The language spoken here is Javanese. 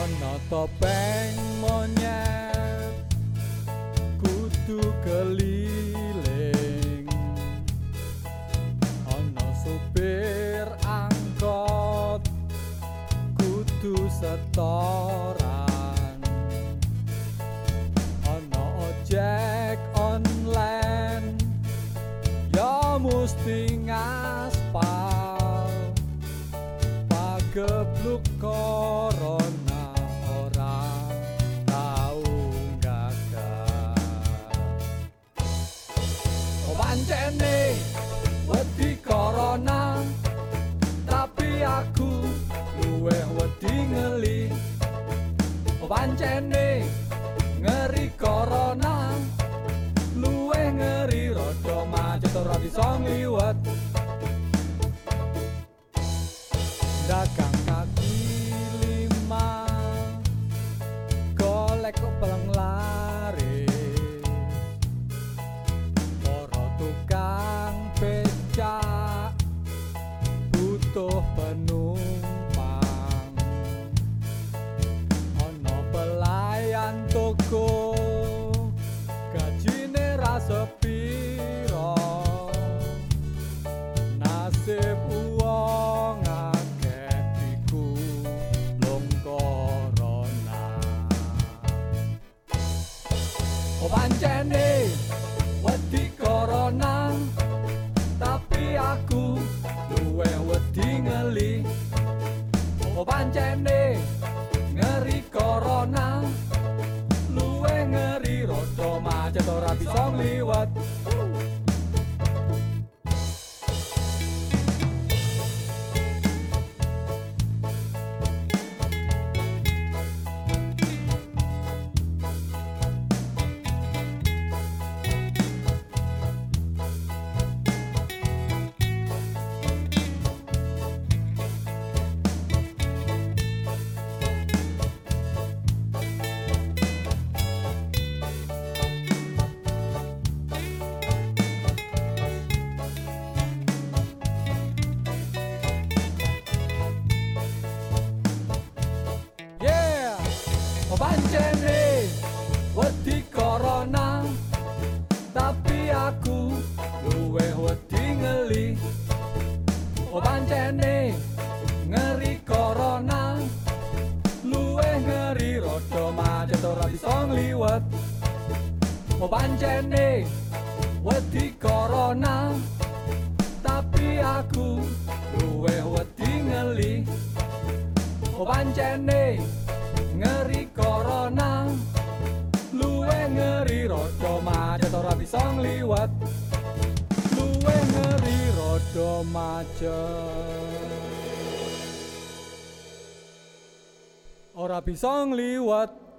ana topeng monyet kudu keliling. Ana supir angkot kudu setoran. Ana ojek online ya mesti pagebluk corona ora tau gagal. Pancene wedi corona tapi aku luweh wedi ngeli. Pancene ngeri corona luweh ngeri rada macet ora bisa ngliwet Pancene wedi corona tapi aku luweh wedi ngeli Oh pancene pancene wedi corona. Tapi aku luweh wedi ngeli. Pancene ngeri corona. Luweh ngeri rada macet ora bisa ngliwet. Pancene wedi corona. Tapi aku luweh wedi ngeli. Oh pancene ngeri ngeri rada macet ora bisa ngliwet luwe ngeri rada macet. Ora bisa ngliwet